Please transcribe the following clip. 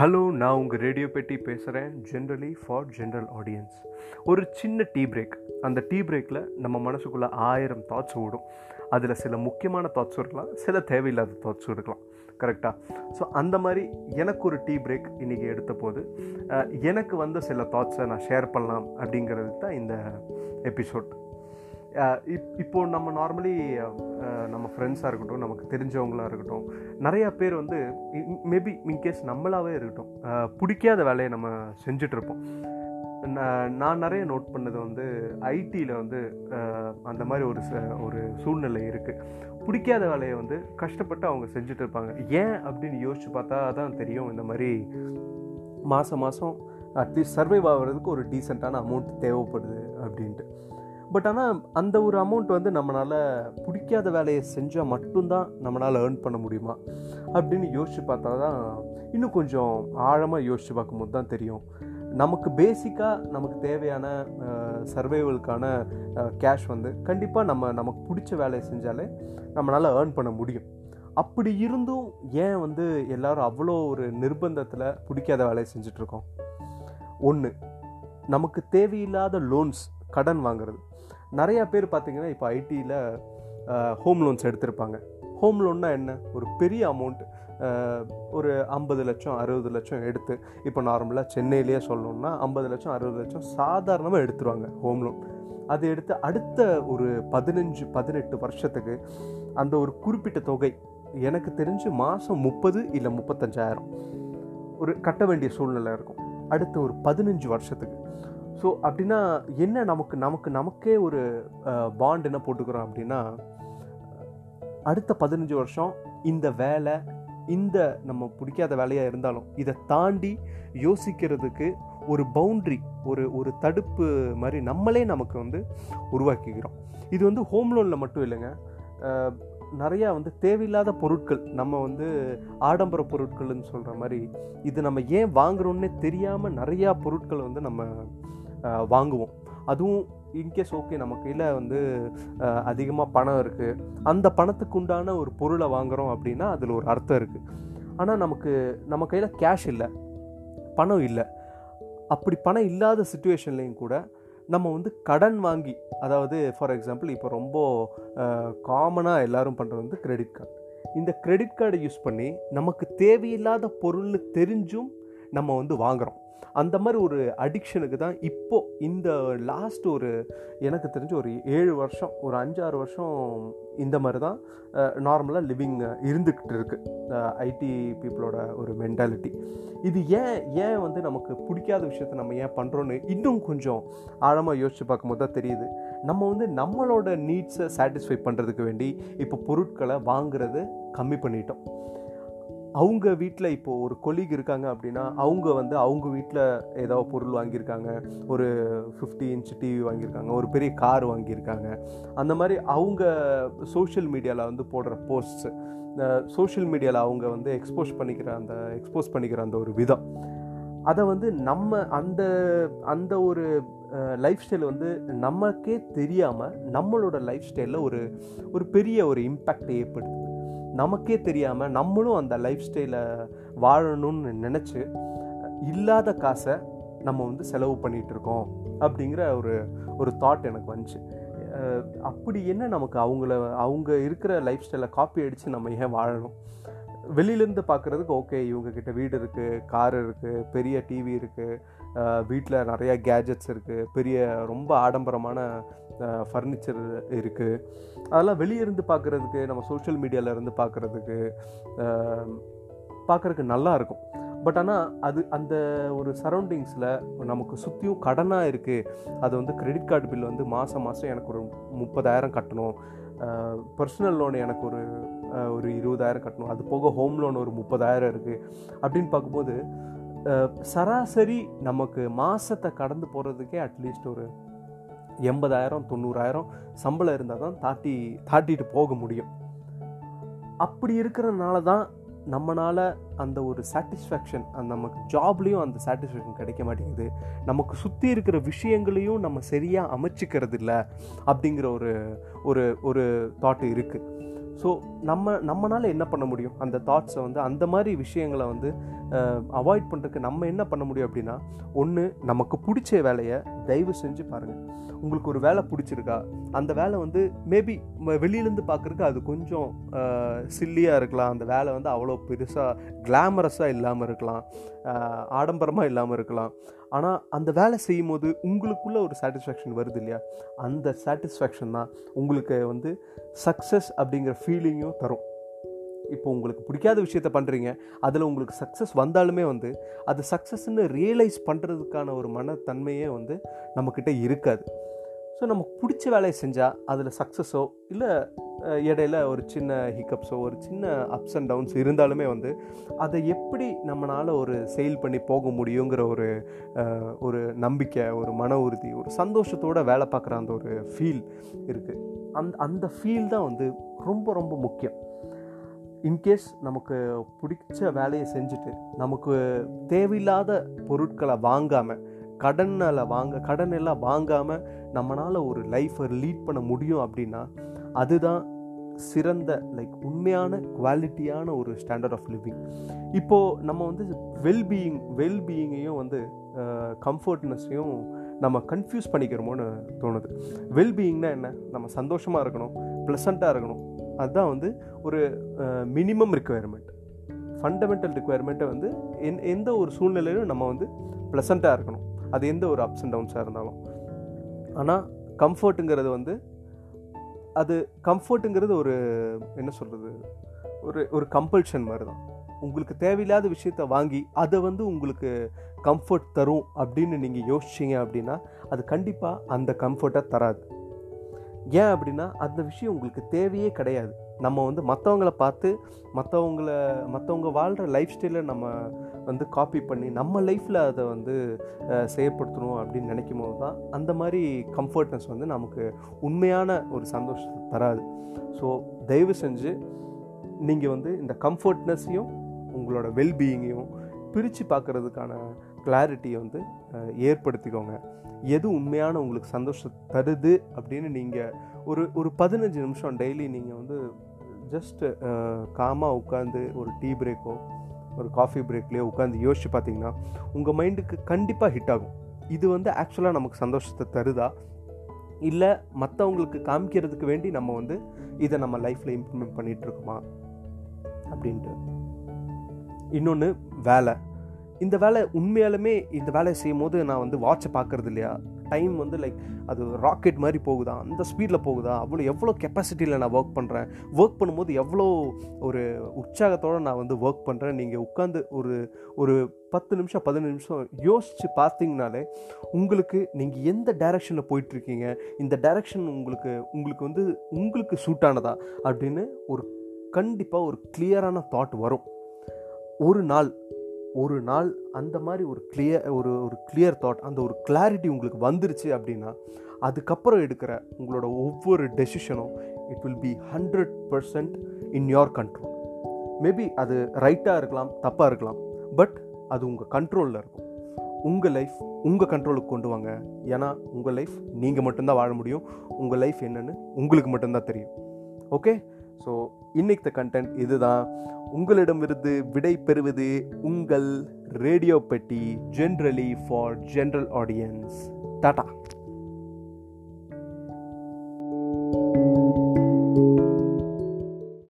Hello நான் உங்கள் radio பெட்டி பேசுகிறேன் ஜென்ரலி ஃபார் ஜென்ரல் ஆடியன்ஸ் ஒரு சின்ன டீ பிரேக் அந்த டீ பிரேக்கில் நம்ம மனசுக்குள்ளே ஆயிரம் தாட்ஸ் ஓடும். அதில் சில முக்கியமான தாட்ஸும் இருக்கலாம் சில தேவையில்லாத தாட்ஸும் இருக்கலாம். கரெக்டாக ஸோ அந்த மாதிரி எனக்கு ஒரு டீ பிரேக் இன்றைக்கி எடுத்த போது எனக்கு வந்த சில தாட்ஸை நான் ஷேர் பண்ணலாம் அப்படிங்கிறது தான் இந்த எபிசோட் இப் இப்போ நம்ம நார்மலி நம்ம ஃப்ரெண்ட்ஸாக இருக்கட்டும் நமக்கு தெரிஞ்சவங்களாக இருக்கட்டும் நிறையா பேர் வந்து மேபி இன்கேஸ் நம்மளாகவே இருக்கட்டும் பிடிக்காத வேலையை நம்ம செஞ்சிட்ருப்போம் நான் நிறைய நோட் பண்ணது வந்து ஐடியில் வந்து அந்த மாதிரி ஒரு ச- ஒரு சூழ்நிலை இருக்குது பிடிக்காத வேலையை வந்து கஷ்டப்பட்டு அவங்க செஞ்சுட்டு இருப்பாங்க ஏன் அப்படின்னு யோசிச்சு பார்த்தா தான் தெரியும். இந்த மாதிரி மாதம் மாதம் அட்லீஸ்ட் சர்வைவ் ஆகிறதுக்கு ஒரு டீசெண்டான அமௌண்ட் தேவைப்படுது அப்படின்ட்டு. பட் ஆனால் அந்த ஒரு அமௌண்ட் வந்து நம்மளால் பிடிக்காத வேலையை செஞ்சால் மட்டும்தான் நம்மளால் ஏர்ன் பண்ண முடியுமா? அப்படின்னு யோசிச்சு பார்த்தா தான் இன்னும் கொஞ்சம் ஆழமாக யோசிச்சு பார்க்கும்போது தான் தெரியும். நமக்கு பேசிக்காக நமக்கு தேவையான சர்வைவலுக்கான கேஷ் வந்து கண்டிப்பாக நம்ம நமக்கு பிடிச்ச வேலையை செஞ்சாலே நம்மளால் ஏர்ன் பண்ண முடியும். அப்படி இருந்தும் ஏன் வந்து எல்லோரும் அவ்வளோ ஒரு நிர்பந்தத்தில் பிடிக்காத வேலையை செஞ்சிட்ருக்கோம் ஒன்று நமக்கு தேவையில்லாத லோன்ஸ் கடன் வாங்குறது. நிறையா பேர் பார்த்திங்கன்னா இப்போ ஐடியில் ஹோம் லோன்ஸ் எடுத்திருப்பாங்க. ஹோம் லோன்னா என்ன? ஒரு பெரிய அமௌண்ட் ஒரு ஐம்பது லட்சம் அறுபது லட்சம் எடுத்து இப்போ நார்மலாக சென்னையிலேயே சொல்லணும்னா ஐம்பது லட்சம் அறுபது லட்சம் சாதாரணமாக எடுத்துருவாங்க ஹோம் லோன். அது எடுத்து அடுத்த ஒரு பதினஞ்சு பதினெட்டு வருஷத்துக்கு அந்த ஒரு குறிப்பிட்ட தொகை எனக்கு தெரிஞ்சு மாதம் முப்பது இல்லை முப்பத்தஞ்சாயிரம். ஒரு கட்ட வேண்டிய சூழ்நிலை இருக்கும். அடுத்த ஒரு பதினஞ்சு வருஷத்துக்கு. ஸோ அப்படின்னா என்ன நமக்கு நமக்கு நமக்கே ஒரு பாண்ட் என்ன போட்டுக்கிறோம் அப்படின்னா அடுத்த பதினஞ்சு வருஷம் இந்த வேலை இந்த நம்ம பிடிக்காத வேலையாக இருந்தாலும் இதை தாண்டி யோசிக்கிறதுக்கு ஒரு பவுண்ட்ரி ஒரு ஒரு தடுப்பு மாதிரி நம்மளே நமக்கு வந்து உருவாக்கிக்கிறோம். இது வந்து ஹோம் லோனில் மட்டும் இல்லைங்க. நிறையா வந்து தேவையில்லாத பொருட்கள் நம்ம வந்து ஆடம்பர பொருட்கள்னு சொல்கிற மாதிரி இது நம்ம ஏன் வாங்குகிறோன்னே தெரியாமல் நிறையா பொருட்களை வந்து நம்ம வாங்குவோம். அதுவும் இன்கேஸ் ஓகே நம்ம கையில் வந்து அதிகமாக பணம் இருக்குது அந்த பணத்துக்கு உண்டான ஒரு பொருளை வாங்குறோம் அப்படின்னா அதில் ஒரு அர்த்தம் இருக்குது ஆனால் நமக்கு நம்ம கையில் கேஷ் இல்லை பணம் இல்லை. அப்படி பணம் இல்லாத சுச்சுவேஷன்லேயும் கூட நம்ம வந்து கடன் வாங்கி அதாவது ஃபார் எக்ஸாம்பிள் இப்போ ரொம்ப காமனாக எல்லோரும் பண்ணுறது வந்து கிரெடிட் கார்டு இந்த கிரெடிட் கார்டை யூஸ் பண்ணி நமக்கு தேவையில்லாத பொருள்னு தெரிஞ்சும் நம்ம வந்து வாங்குறோம். அந்த மாதிரி ஒரு அடிக்ஷனுக்கு தான் இப்போது இந்த லாஸ்ட் ஒரு எனக்கு தெரிஞ்ச ஒரு ஏழு வருஷம் ஒரு அஞ்சாறு வருஷம் இந்த மாதிரி தான் நார்மலாக லிவிங் இருந்துக்கிட்டு இருக்குது ஐடி பீப்புளோட ஒரு மென்டாலிட்டி இது ஏன் ஏன் வந்து நமக்கு பிடிக்காத விஷயத்த நம்ம ஏன் பண்ணுறோன்னு இன்னும் கொஞ்சம் ஆழமாக யோசித்து பார்க்கும்போது தான் தெரியுது. நம்ம வந்து நம்மளோட நீட்ஸை சாட்டிஸ்ஃபை பண்ணுறதுக்கு வேண்டி இப்போ பொருட்களை வாங்குறது கம்மி பண்ணிட்டோம். அவங்க வீட்டில் இப்போது ஒரு கொலீக் இருக்காங்க அப்படின்னா அவங்க வந்து அவங்க வீட்டில் ஏதோ பொருள் வாங்கியிருக்காங்க. ஒரு ஃபிஃப்டி இன்ச் டிவி வாங்கியிருக்காங்க. ஒரு பெரிய கார் வாங்கியிருக்காங்க. அந்த மாதிரி அவங்க சோஷியல் மீடியாவில் வந்து போடுற போஸ்ட்ஸு சோஷியல் மீடியாவில் அவங்க வந்து எக்ஸ்போஸ் பண்ணிக்கிற அந்த எக்ஸ்போஸ் பண்ணிக்கிற அந்த ஒரு விதம். அதை வந்து நம்ம அந்த அந்த ஒரு லைஃப் ஸ்டைல் வந்து நமக்கே தெரியாமல் நம்மளோட லைஃப் ஸ்டைலில் ஒரு ஒரு பெரிய ஒரு இம்பேக்ட் ஏற்படுத்துது. நமக்கே தெரியாமல் நம்மளும் அந்த லைஃப் ஸ்டைலை வாழணும்னு நினச்சி இல்லாத காசை நம்ம வந்து செலவு பண்ணிகிட்டு இருக்கோம் அப்படிங்கிற ஒரு ஒரு தாட் எனக்கு வந்துச்சு. அப்படி என்ன நமக்கு அவங்கள அவங்க இருக்கிற லைஃப் ஸ்டைலை காப்பி அடித்து நம்ம ஏன் வாழணும்? வெளியிலேருந்து பார்க்குறதுக்கு ஓகே இவங்கக்கிட்ட வீடு இருக்குது கார் இருக்குது பெரிய டிவி இருக்குது வீட்டில் நிறையா கேஜெட்ஸ் இருக்குது பெரிய ரொம்ப ஆடம்பரமான ஃபர்னிச்சர் இருக்குது அதெல்லாம் வெளியே இருந்து பார்க்குறதுக்கு நம்ம சோஷியல் மீடியாவில் இருந்து பார்க்குறதுக்கு பார்க்குறதுக்கு நல்லா இருக்கும். பட் ஆனால் அது அந்த ஒரு சரௌண்டிங்ஸில் நமக்கு சுற்றியும் கடனாக இருக்குது அது வந்து கிரெடிட் கார்டு பில் வந்து மாதம் மாதம் எனக்கு ஒரு முப்பதாயிரம் கட்டணும். பர்சனல் லோன் எனக்கு ஒரு ஒரு இருபதாயிரம் கட்டணும். அது போக ஹோம் லோன் ஒரு முப்பதாயிரம் இருக்குது அப்படின்னு பார்க்கும்போது சராசரி நமக்கு மாதத்தை கடந்து போகிறதுக்கே அட்லீஸ்ட் ஒரு எண்பதாயிரம் தொண்ணூறாயிரம் சம்பளம் இருந்தால் தான் தாட்டி தாட்டிட்டு போக முடியும். அப்படி இருக்கிறனால தான் நம்மளால் அந்த ஒரு சாட்டிஸ்ஃபேக்ஷன் அந்த நமக்கு ஜாப்லேயும் அந்த சாட்டிஸ்ஃபேக்ஷன் கிடைக்க மாட்டேங்குது. நமக்கு சுற்றி இருக்கிற விஷயங்களையும் நம்ம சரியாக அமைச்சிக்கிறது இல்லை அப்படிங்கிற ஒரு ஒரு ஒரு தாட் இருக்குது ஸோ நம்ம நம்மளால் என்ன பண்ண முடியும்? அந்த தாட்ஸை வந்து அந்த மாதிரி விஷயங்களை வந்து அவாய்ட் பண்ணுறதுக்கு நம்ம என்ன பண்ண முடியும் அப்படின்னா ஒன்று நமக்கு பிடிச்ச வேலையை தயவு செஞ்சு பாருங்கள் உங்களுக்கு ஒரு வேலை பிடிச்சிருக்கா? அந்த வேலை வந்து மேபி வெளியிலேருந்து பார்க்குறதுக்கு அது கொஞ்சம் சில்லியாக இருக்கலாம். அந்த வேலை வந்து அவ்வளோ பெருசாக கிளாமரஸாக இல்லாமல் இருக்கலாம். ஆடம்பரமாக இல்லாமல் இருக்கலாம். ஆனால் அந்த வேலை செய்யும் போது உங்களுக்குள்ள ஒரு சாட்டிஸ்ஃபேக்ஷன் வருது இல்லையா? அந்த சாட்டிஸ்ஃபேக்ஷன் தான் உங்களுக்கு வந்து சக்ஸஸ் அப்படிங்கிற ஃபீலிங்கும் தரும். இப்போ உங்களுக்கு பிடிக்காத விஷயத்த பண்ணுறீங்க அதில் உங்களுக்கு சக்ஸஸ் வந்தாலுமே வந்து அது சக்ஸஸ்ன்னு ரியலைஸ் பண்ணுறதுக்கான ஒரு மனத்தன்மையே வந்து நம்மக்கிட்ட இருக்காது. ஸோ நமக்கு பிடிச்ச வேலையை செஞ்சால் அதில் சக்ஸஸோ இல்லை இடையில ஒரு சின்ன ஹிக்கப்ஸோ ஒரு சின்ன அப்ஸ் அண்ட் டவுன்ஸ் இருந்தாலுமே வந்து அதை எப்படி நம்மளால் ஒரு செயல் பண்ணி போக முடியுங்கிற ஒரு ஒரு நம்பிக்கை ஒரு மன உறுதி ஒரு சந்தோஷத்தோடு வேலை பார்க்குற அந்த ஒரு ஃபீல் இருக்குது அந்த அந்த ஃபீல் தான் வந்து ரொம்ப ரொம்ப முக்கியம். இன்கேஸ் நமக்கு பிடிச்ச வேலையை செஞ்சுட்டு நமக்கு தேவையில்லாத பொருட்களை வாங்காமல் கடனில் வாங்க கடன் எல்லாம் வாங்காமல் நம்மளால் ஒரு லைஃப்பை லீட் பண்ண முடியும் அப்படின்னா அதுதான் சிறந்த லைக் உண்மையான குவாலிட்டியான ஒரு ஸ்டாண்டர்ட் ஆஃப் லிவிங் இப்போது நம்ம வந்து வெல்பீயிங் வெல்பீயிங்கையும் வந்து கம்ஃபர்ட்னஸையும் நம்ம கன்ஃபியூஸ் பண்ணிக்கிறோமோன்னு தோணுது. வெல்பீயிங்னா என்ன? நம்ம சந்தோஷமாக இருக்கணும் ப்ளசண்ட்டாக இருக்கணும். அதுதான் வந்து ஒரு மினிமம் ரிக்குவயர்மெண்ட் ஃபண்டமெண்டல் ரிக்குவயர்மெண்ட்டை வந்து எந் எந்த ஒரு சூழ்நிலையிலும் நம்ம வந்து ப்ளசண்ட்டாக இருக்கணும். அது எந்த ஒரு அப்ஸ் அண்ட் டவுன்ஸாக இருந்தாலும். ஆனால் கம்ஃபர்ட்டுங்கிறது வந்து அது கம்ஃபர்ட்டுங்கிறது ஒரு என்ன சொல்கிறது ஒரு ஒரு கம்பல்ஷன் மாதிரி தான் உங்களுக்கு தேவையில்லாத விஷயத்த வாங்கி அதை வந்து உங்களுக்கு கம்ஃபர்ட் தரும் அப்படின்னு நீங்கள் யோசிச்சிங்க அப்படின்னா அது கண்டிப்பாக அந்த கம்ஃபர்ட்டை தராது. ஏன் அப்படின்னா அந்த விஷயம் உங்களுக்கு தேவையே கிடையாது. நம்ம வந்து மற்றவங்கள பார்த்து மற்றவங்கள மற்றவங்க வாழ்கிற லைஃப் ஸ்டைலை நம்ம வந்து காப்பி பண்ணி நம்ம லைஃப்பில் அதை வந்து செயற்படுத்தணும் அப்படின்னு நினைக்கும் போது தான் அந்த மாதிரி கம்ஃபர்ட்னஸ் வந்து நமக்கு உண்மையான ஒரு சந்தோஷத்தை தராது. ஸோ தயவு செஞ்சு நீங்கள் வந்து இந்த கம்ஃபர்ட்னஸையும் உங்களோட வெல்பீயிங்கையும் பிரித்து பார்க்குறதுக்கான கிளாரிட்டியை வந்து ஏற்படுத்திக்கோங்க. எது உண்மையான உங்களுக்கு சந்தோஷம் தருது அப்படின்னு நீங்கள் ஒரு ஒரு பதினஞ்சு நிமிஷம் டெய்லி நீங்கள் வந்து ஜஸ்ட்டு காமாக uh, உட்காந்து ஒரு டீ பிரேக்கோ ஒரு காஃபி பிரேக்லேயோ உட்காந்து யோசிச்சு பார்த்தீங்கன்னா உங்கள் மைண்டுக்கு கண்டிப்பாக ஹிட் ஆகும். இது வந்து ஆக்சுவலாக நமக்கு சந்தோஷத்தை தருதா? இல்லை மற்றவங்களுக்கு காமிக்கிறதுக்கு வேண்டி நம்ம வந்து இதை நம்ம லைஃப்பில் இம்ப்ளிமெண்ட் பண்ணிகிட்ருக்கோமா அப்படின்ட்டு. இன்னொன்று வேலை. இந்த வேலை உண்மையாலுமே இந்த வேலையை செய்யும் போது நான் வந்து வாட்சை பார்க்குறது இல்லையா? டைம் வந்து லைக் அது ராக்கெட் மாதிரி போகுதா? அந்த ஸ்பீடில் போகுதா? அவ்வளோ எவ்வளோ கெப்பாசிட்டியில் நான் ஒர்க் பண்ணுறேன் ஒர்க் பண்ணும்போது எவ்வளோ ஒரு உற்சாகத்தோடு நான் வந்து ஒர்க் பண்ணுறேன் நீங்கள் உட்காந்து ஒரு ஒரு பத்து நிமிஷம் பதினஞ்சு நிமிஷம் யோசித்து பார்த்தீங்கனாலே உங்களுக்கு நீங்கள் எந்த டைரக்ஷனில் போயிட்டுருக்கீங்க? இந்த டைரக்ஷன் உங்களுக்கு உங்களுக்கு வந்து உங்களுக்கு சூட்டானதா அப்படின்னு ஒரு கண்டிப்பாக ஒரு கிளியரான தாட் வரும். ஒரு நாள் ஒரு நாள் அந்த மாதிரி ஒரு கிளியர் ஒரு ஒரு கிளியர் தாட் அந்த ஒரு கிளாரிட்டி உங்களுக்கு வந்துருச்சு அப்படின்னா அதுக்கப்புறம் எடுக்கிற உங்களோட ஒவ்வொரு டெசிஷனும் it will be hundred percent in your control maybe அது ரைட்டாக இருக்கலாம் தப்பாக இருக்கலாம் பட் அது உங்கள் கண்ட்ரோலில் இருக்கும். உங்கள் லைஃப் உங்கள் கண்ட்ரோலுக்கு கொண்டு வாங்க. ஏன்னா உங்கள் லைஃப் நீங்கள் மட்டும்தான் வாழ முடியும். உங்கள் லைஃப் என்னென்னு உங்களுக்கு மட்டும்தான் தெரியும். ஓகே ஸோ இன்னைக்கு கண்டென்ட் இதுதான். உங்களிடமிருந்து விடை பெறுவது உங்கள் ரேடியோ பெட்டி generally for general audience tata